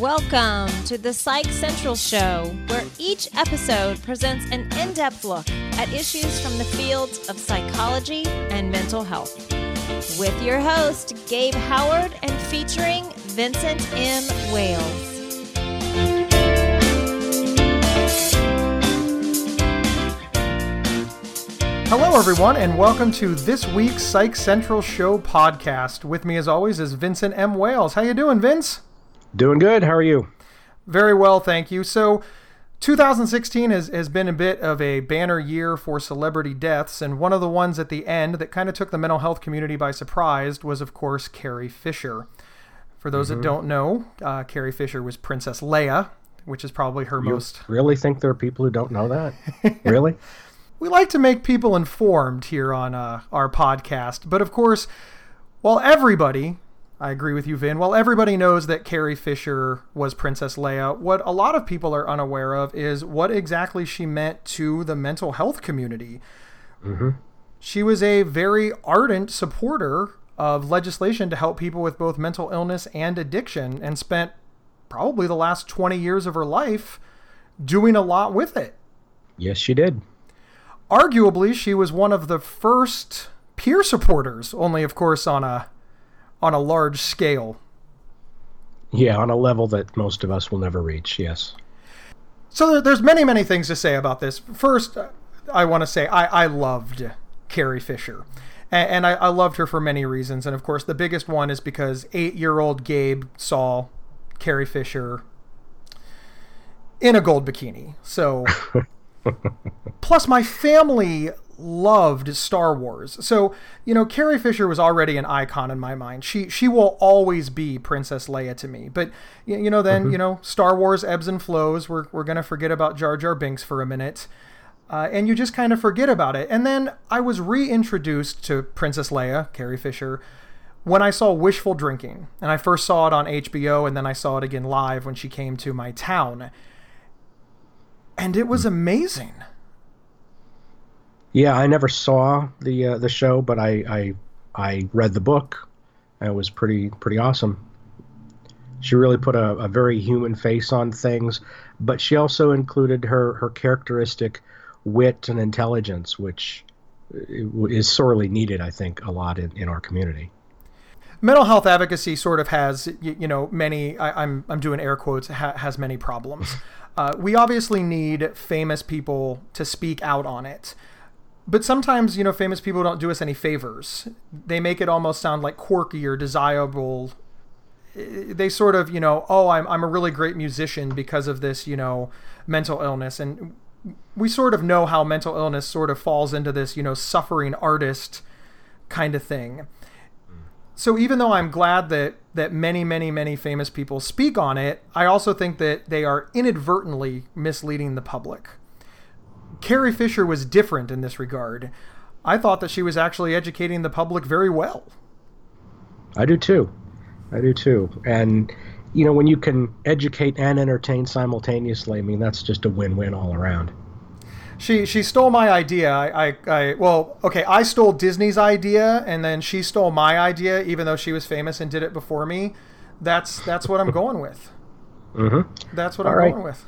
Welcome to the Psych Central Show, where each episode presents an in depth look at issues from the fields of psychology and mental health. With your host, Gabe Howard, and featuring Vincent M. Wales. Hello, everyone, and welcome to this week's Psych Central Show podcast. With me, as always, is Vincent M. Wales. How you doing, Vince? Doing good. How are you? Very well, thank you. So, 2016 has, has been a bit of a banner year for celebrity deaths, and one of the ones at the end that kind of took the mental health community by surprise was, of course, Carrie Fisher. For those Mm-hmm. that don't know, uh, Carrie Fisher was Princess Leia, which is probably her You most. really think there are people who don't know that? really? We like to make people informed here on uh, our podcast, but of course, while everybody, I agree with you, Vin, while everybody knows that Carrie Fisher was Princess Leia, what a lot of people are unaware of is what exactly she meant to the mental health community. Mm-hmm. She was a very ardent supporter of legislation to help people with both mental illness and addiction, and spent probably the last 20 years of her life doing a lot with it Yes, she did. arguably she was one of the first peer supporters only of course on a on a large scale Yeah, on a level that most of us will never reach. Yes. so there's many many things to say about this first i want to say i i loved carrie fisher and, and I, I loved her for many reasons and of course the biggest one is because eight year old gabe saw carrie fisher in a gold bikini so Plus, my family loved Star Wars. So, you know, Carrie Fisher was already an icon in my mind. She she will always be Princess Leia to me. But you know, then you know, Star Wars ebbs and flows. We're we're gonna forget about Jar Jar Binks for a minute, uh, and you just kind of forget about it. And then I was reintroduced to Princess Leia, Carrie Fisher. When I saw Wishful Drinking, and I first saw it on HBO, and then I saw it again live when she came to my town, and it was amazing. Yeah, I never saw the uh, the show, but I, I I read the book. It was pretty pretty awesome. She really put a, a very human face on things, but she also included her her characteristic wit and intelligence, which is sorely needed, I think, a lot in, in our community. mental health advocacy sort of has you, you know many I, I'm I'm doing air quotes ha, has many problems. Uh, we obviously need famous people to speak out on it, but sometimes you know famous people don't do us any favors. They make it almost sound like quirky or desirable. They sort of you know oh I'm I'm a really great musician because of this you know mental illness and we sort of know how mental illness sort of falls into this you know suffering artist kind of thing. So even though I'm glad that that many many many famous people speak on it, I also think that they are inadvertently misleading the public. Carrie Fisher was different in this regard. I thought that she was actually educating the public very well. I do too. I do too. And you know, when you can educate and entertain simultaneously, I mean, that's just a win-win all around. She she stole my idea. I, I, I well, okay, I stole Disney's idea and then she stole my idea even though she was famous and did it before me. That's that's what I'm going with. Mm-hmm. That's what All I'm right. going with.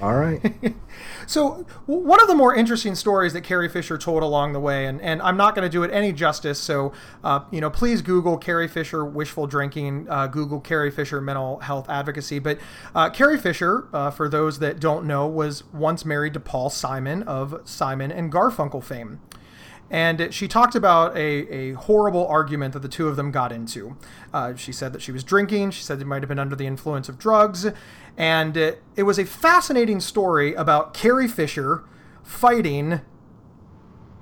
All right. So one of the more interesting stories that Carrie Fisher told along the way, and, and I'm not going to do it any justice, so uh, you know, please Google Carrie Fisher wishful drinking, uh, Google Carrie Fisher mental health advocacy. But uh, Carrie Fisher, uh, for those that don't know, was once married to Paul Simon of Simon and Garfunkel fame. And she talked about a, a horrible argument that the two of them got into. Uh, she said that she was drinking. She said they might have been under the influence of drugs. And it, it was a fascinating story about Carrie Fisher fighting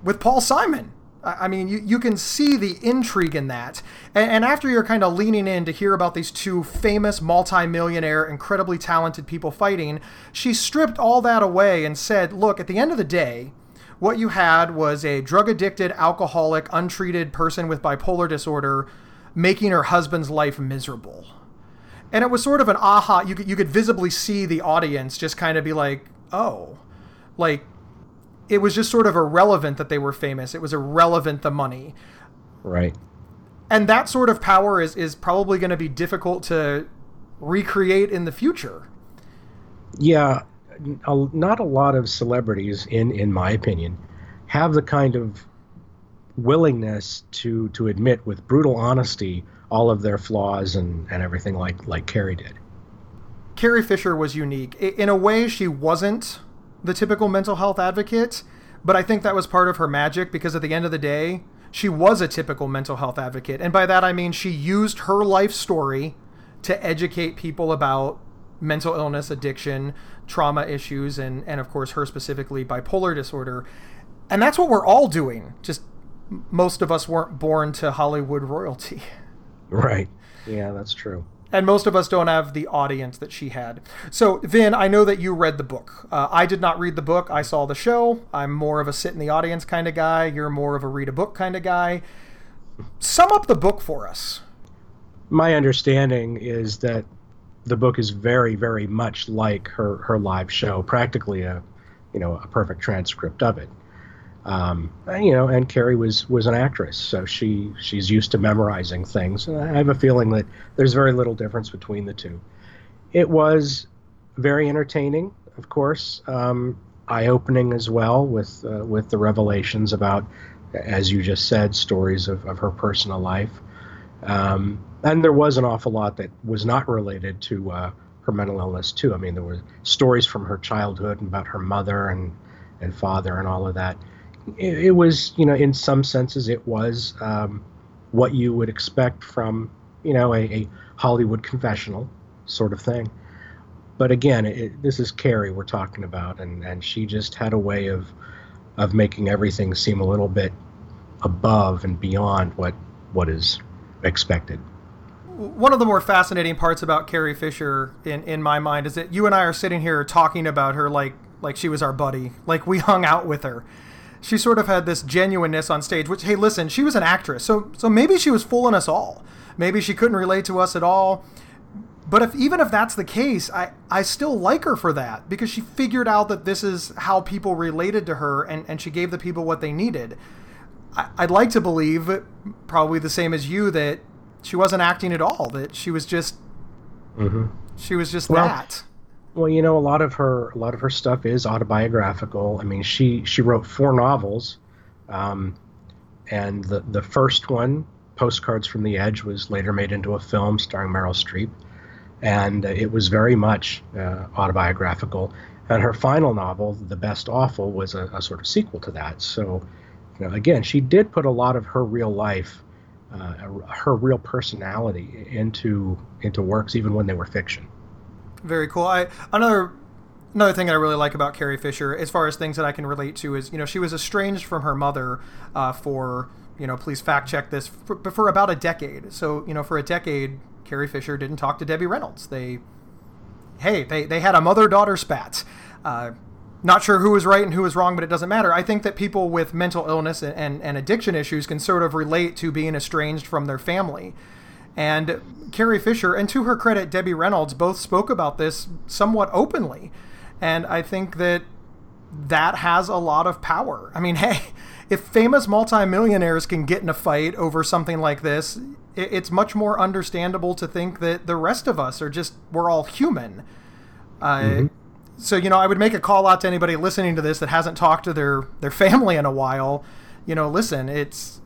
with Paul Simon. I I mean, you, you can see the intrigue in that. And, and after you're kind of leaning in to hear about these two famous, multimillionaire, incredibly talented people fighting, she stripped all that away and said, look, at the end of the day, what you had was a drug addicted, alcoholic, untreated person with bipolar disorder making her husband's life miserable. And it was sort of an aha. You could, you could visibly see the audience just kind of be like, oh, like it was just sort of irrelevant that they were famous. It was irrelevant the money. Right. And that sort of power is, is probably going to be difficult to recreate in the future. Yeah, a, not a lot of celebrities, in in my opinion, have the kind of willingness to to admit with brutal honesty all of their flaws and, and everything like like Carrie did. Carrie Fisher was unique. In a way, she wasn't the typical mental health advocate, but I think that was part of her magic because at the end of the day, she was a typical mental health advocate. And by that I mean she used her life story to educate people about mental illness, addiction, trauma issues, and, and of course, her specifically bipolar disorder. And that's what we're all doing. Just most of us weren't born to Hollywood royalty. Right. Yeah, that's true. And most of us don't have the audience that she had. So, Vin, I know that you read the book. Uh, I did not read the book. I saw the show. I'm more of a sit in the audience kind of guy. You're more of a read a book kind of guy. Sum up the book for us. My understanding is that the book is very, very much like her, her live show, practically a, you know, a perfect transcript of it. Um, you know, and Carrie was was an actress, so she she's used to memorizing things. And I have a feeling that there's very little difference between the two. It was very entertaining, of course, um, eye opening as well with uh, with the revelations about, as you just said, stories of, of her personal life. Um, and there was an awful lot that was not related to uh, her mental illness too. I mean, there were stories from her childhood about her mother and and father and all of that it, it, was, you know, in some senses, it was um, what you would expect from, you know, a, a, Hollywood confessional sort of thing. But again, it, this is Carrie we're talking about, and, and she just had a way of of making everything seem a little bit above and beyond what what is expected. One of the more fascinating parts about Carrie Fisher, in in my mind, is that you and I are sitting here talking about her like like she was our buddy, like we hung out with her she sort of had this genuineness on stage. Which, hey, listen, she was an actress, so so maybe she was fooling us all. Maybe she couldn't relate to us at all. But if even if that's the case, I, I still like her for that because she figured out that this is how people related to her and, and she gave the people what they needed. I, I'd like to believe, probably the same as you, that she wasn't acting at all, that she was just mm-hmm. she was just well, that. Well, you know, a lot of her a lot of her stuff is autobiographical. I mean, she she wrote four novels, um, and the the first one, Postcards from the Edge, was later made into a film starring Meryl Streep, and it was very much uh, autobiographical. And her final novel, The Best Awful, was a, a, sort of sequel to that. So, you know, again, she did put a lot of her real life, uh, her real personality into into works, even when they were fiction. Very cool. I another another thing I really like about Carrie Fisher, as far as things that I can relate to, is you know she was estranged from her mother uh, for you know please fact check this for, for about a decade. So you know for a decade, Carrie Fisher didn't talk to Debbie Reynolds. They hey they they had a mother daughter spat. Uh, not sure who was right and who was wrong, but it doesn't matter. I think that people with mental illness and, and, and addiction issues can sort of relate to being estranged from their family. And Carrie Fisher, and to her credit, Debbie Reynolds, both spoke about this somewhat openly. And I think that that has a lot of power. I mean, hey, if famous multimillionaires can get in a fight over something like this, it's much more understandable to think that the rest of us are just, we're all human. Uh, mm-hmm. So, you know, I would make a call out to anybody listening to this that hasn't talked to their, their family in a while. You know, listen, it's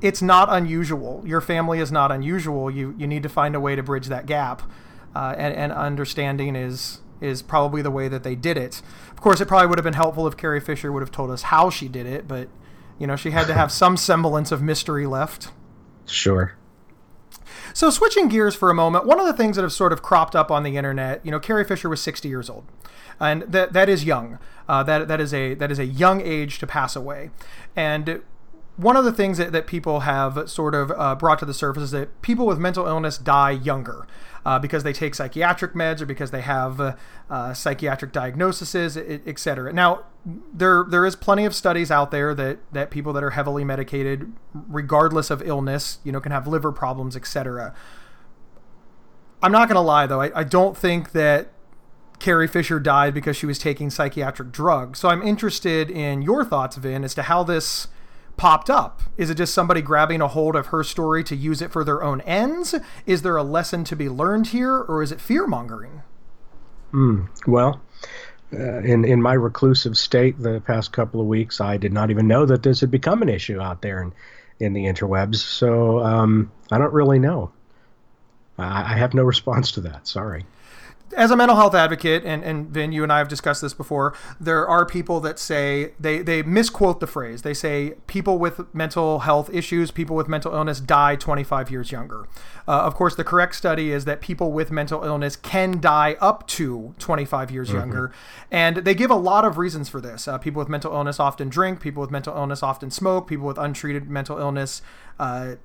it's not unusual. Your family is not unusual. You you need to find a way to bridge that gap, uh, and, and understanding is is probably the way that they did it. Of course, it probably would have been helpful if Carrie Fisher would have told us how she did it, but you know she had to have some semblance of mystery left. Sure. So switching gears for a moment, one of the things that have sort of cropped up on the internet, you know, Carrie Fisher was 60 years old, and that that is young. Uh, that that is a that is a young age to pass away, and one of the things that, that people have sort of uh, brought to the surface is that people with mental illness die younger uh, because they take psychiatric meds or because they have uh, psychiatric diagnoses, etc. Now, there there is plenty of studies out there that that people that are heavily medicated, regardless of illness, you know, can have liver problems, etc. I'm not going to lie though, I, I don't think that Carrie Fisher died because she was taking psychiatric drugs. So I'm interested in your thoughts, Vin, as to how this popped up? Is it just somebody grabbing a hold of her story to use it for their own ends? Is there a lesson to be learned here, or is it fear mongering? Mm, well, uh, in in my reclusive state the past couple of weeks, I did not even know that this had become an issue out there in in the interwebs. So um, I don't really know. I, I have no response to that. Sorry as a mental health advocate, and, and Vin, you and I have discussed this before, there are people that say they, they misquote the phrase. They say people with mental health issues, people with mental illness die 25 years younger. Uh, of course, the correct study is that people with mental illness can die up to 25 years mm-hmm. younger. And they give a lot of reasons for this. Uh, people with mental illness often drink, people with mental illness often smoke, people with untreated mental illness uh,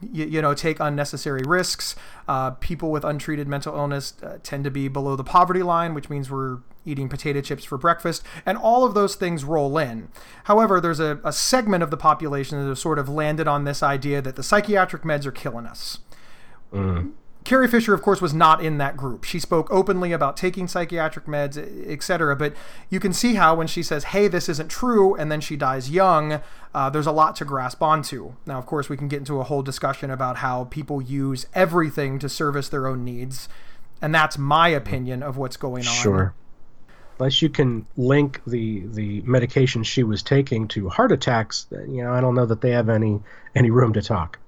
you, you, know take unnecessary risks. Uh, people with untreated mental illness uh, tend to be below the poverty line, which means we're eating potato chips for breakfast, and all of those things roll in. However, there's a, a segment of the population that have sort of landed on this idea that the psychiatric meds are killing us. Mm. Carrie Fisher, of course, was not in that group. She spoke openly about taking psychiatric meds, etc. But you can see how when she says, "Hey, this isn't true," and then she dies young, uh, there's a lot to grasp onto. Now, of course, we can get into a whole discussion about how people use everything to service their own needs, and that's my opinion of what's going on. Sure. Unless you can link the the medication she was taking to heart attacks, you know, I don't know that they have any any room to talk.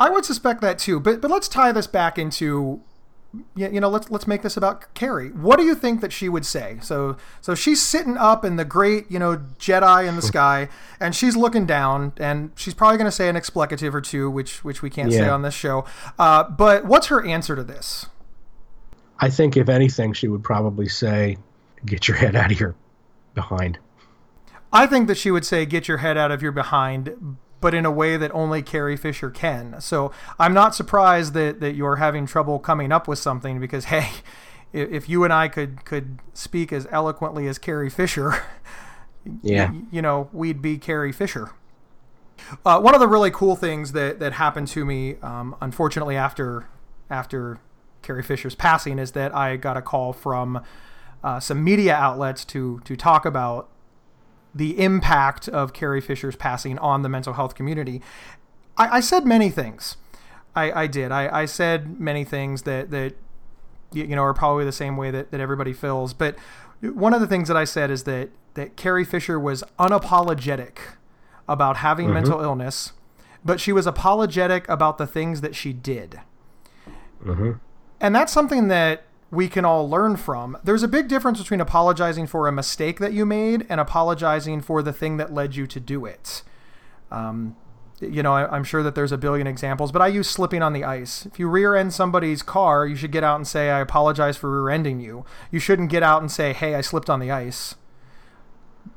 I would suspect that too. But but let's tie this back into you know let's let's make this about Carrie. What do you think that she would say? So so she's sitting up in the great you know Jedi in the sky, and she's looking down, and she's probably going to say an explicative or two, which which we can't yeah. say on this show. Uh, but what's her answer to this? I think if anything, she would probably say, "Get your head out of your behind." I think that she would say, "Get your head out of your behind," but in a way that only Carrie Fisher can. So I'm not surprised that, that you're having trouble coming up with something because, hey, if you and I could, could speak as eloquently as Carrie Fisher, yeah. you, you know, we'd be Carrie Fisher. Uh, one of the really cool things that, that happened to me, um, unfortunately, after after Carrie Fisher's passing, is that I got a call from uh, some media outlets to to talk about the impact of Carrie Fisher's passing on the mental health community. I, I said many things. I, I did. I, I said many things that, that you know are probably the same way that, that everybody feels. But one of the things that I said is that that Carrie Fisher was unapologetic about having mm-hmm. mental illness, but she was apologetic about the things that she did. Mm-hmm. And that's something that we can all learn from. There's a big difference between apologizing for a mistake that you made and apologizing for the thing that led you to do it. Um, you know, I, am sure that there's a billion examples, but I use slipping on the ice. If you rear end somebody's car, you should get out and say, I apologize for rear ending you. You shouldn't get out and say, hey, I slipped on the ice.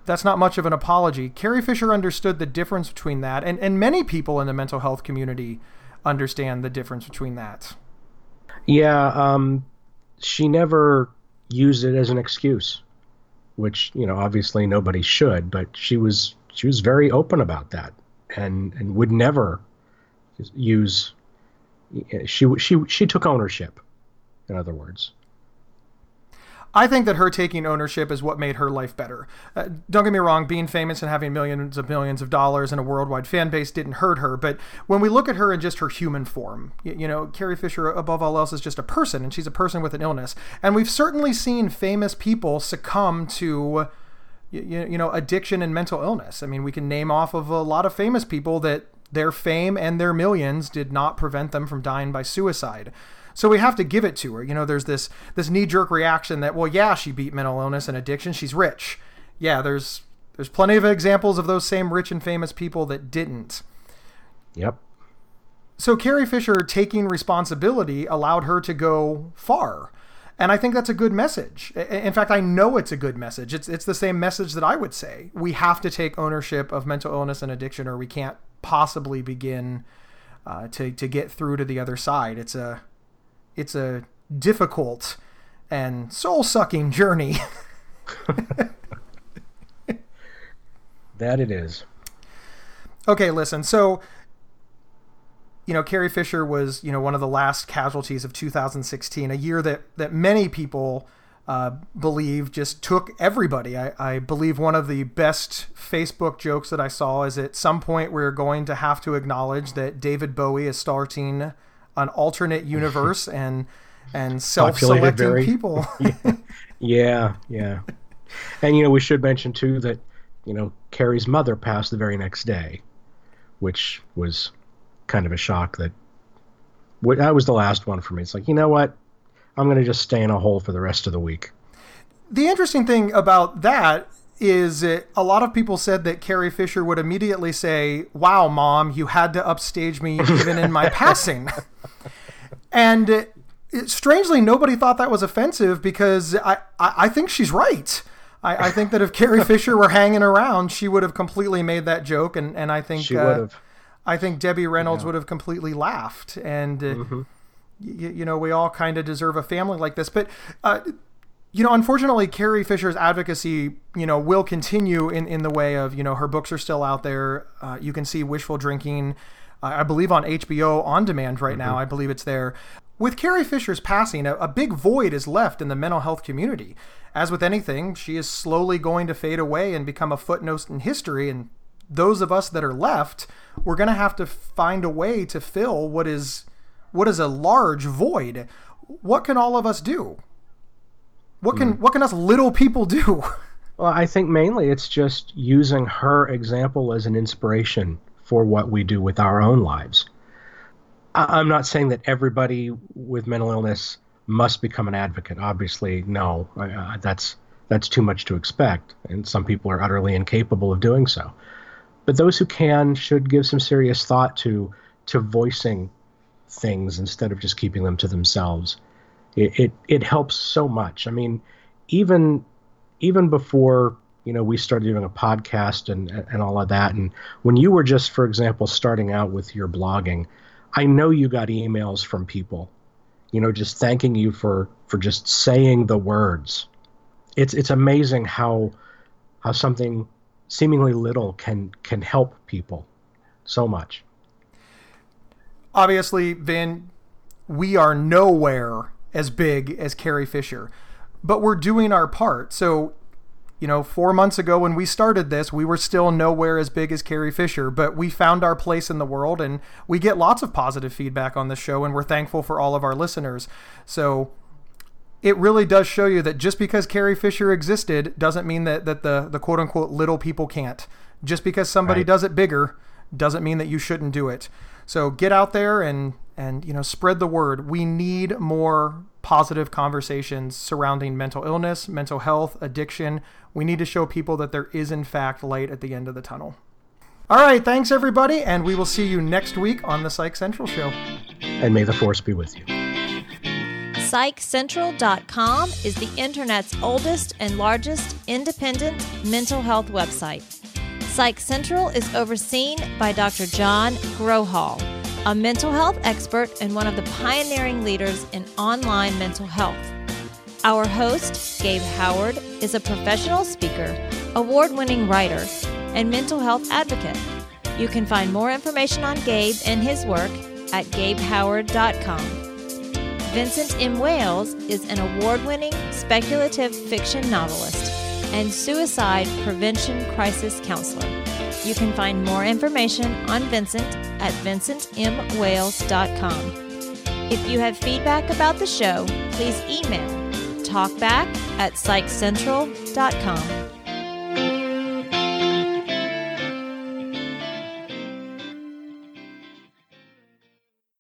That's not much of an apology. Carrie Fisher understood the difference between that, and, and many people in the mental health community understand the difference between that. Yeah, um, she never used it as an excuse, which you know obviously nobody should. But she was she was very open about that, and and would never use. She she she took ownership. In other words. I think that her taking ownership is what made her life better. Uh, don't get me wrong, being famous and having millions of millions of dollars and a worldwide fan base didn't hurt her. But when we look at her in just her human form, you, you know, Carrie Fisher, above all else, is just a person, and she's a person with an illness. And we've certainly seen famous people succumb to. You, you know, addiction and mental illness. I mean, we can name off of a lot of famous people that their fame and their millions did not prevent them from dying by suicide. So we have to give it to her. You know, there's this this knee jerk reaction that, well, yeah, she beat mental illness and addiction. She's rich. Yeah, there's there's plenty of examples of those same rich and famous people that didn't. Yep. So Carrie Fisher taking responsibility allowed her to go far. And I think that's a good message. In fact, I know it's a good message. It's it's the same message that I would say. We have to take ownership of mental illness and addiction, or we can't possibly begin uh, to to get through to the other side. It's a it's a difficult and soul sucking journey. that it is. Okay, listen. So, you know, Carrie Fisher was, you know, one of the last casualties of 2016, a year that that many people uh, believe just took everybody. I, I believe one of the best Facebook jokes that I saw is at some point we're going to have to acknowledge that David Bowie is starting an alternate universe and and self-selecting very, people. yeah, yeah, yeah. And you know we should mention too that you know Carrie's mother passed the very next day, which was kind of a shock that that was the last one for me. It's like you know what I'm going to just stay in a hole for the rest of the week. The interesting thing about that is it, a lot of people said that Carrie Fisher would immediately say, "Wow, mom, you had to upstage me even in my passing." And it, it, strangely, nobody thought that was offensive because I, I, I think she's right. I, I, think that if Carrie Fisher were hanging around, she would have completely made that joke, and, and I think she uh, would have. I think Debbie Reynolds yeah. would have completely laughed, and uh, mm-hmm you, you know, we all kind of deserve a family like this. But, uh, you know, unfortunately, Carrie Fisher's advocacy, you know, will continue in, in the way of, you know, her books are still out there. Uh, you can see Wishful Drinking, uh, I believe, on HBO on demand right mm-hmm. now. I believe it's there. With Carrie Fisher's passing, a, a big void is left in the mental health community. As with anything, she is slowly going to fade away and become a footnote in history. And those of us that are left, we're going to have to find a way to fill what is what is a large void? What can all of us do? What can mm. what can us little people do? Well, I think mainly it's just using her example as an inspiration for what we do with our own lives. I'm not saying that everybody with mental illness must become an advocate. Obviously, no. Uh, that's that's too much to expect, and some people are utterly incapable of doing so. But those who can should give some serious thought to to voicing things instead of just keeping them to themselves. It, it it helps so much. I mean, even even before you know we started doing a podcast and and all of that, and when you were just, for example, starting out with your blogging, I know you got emails from people, you know, just thanking you for for just saying the words. It's it's amazing how how something seemingly little can can help people so much obviously, Vin, we are nowhere as big as Carrie Fisher, but we're doing our part. So, you know, four months ago when we started this, we were still nowhere as big as Carrie Fisher, but we found our place in the world and we get lots of positive feedback on the show, and we're thankful for all of our listeners. So, it really does show you that just because Carrie Fisher existed doesn't mean that, that the, the quote unquote little people can't. Just because somebody right. does it bigger doesn't mean that you shouldn't do it. So get out there and and you know spread the word. We need more positive conversations surrounding mental illness, mental health, addiction. We need to show people that there is in fact light at the end of the tunnel. All right, thanks everybody, and we will see you next week on the Psych Central show. And may the force be with you. PsychCentral.com is the internet's oldest and largest independent mental health website. Psych Central is overseen by Dr. John Grohol, a mental health expert and one of the pioneering leaders in online mental health. Our host, Gabe Howard, is a professional speaker, award winning writer, and mental health advocate. You can find more information on Gabe and his work at gabehoward.com. Vincent M. Wales is an award winning speculative fiction novelist and suicide prevention crisis counselor. You can find more information on Vincent at vincentmwales.com. If you have feedback about the show, please email talkback at psychcentral.com.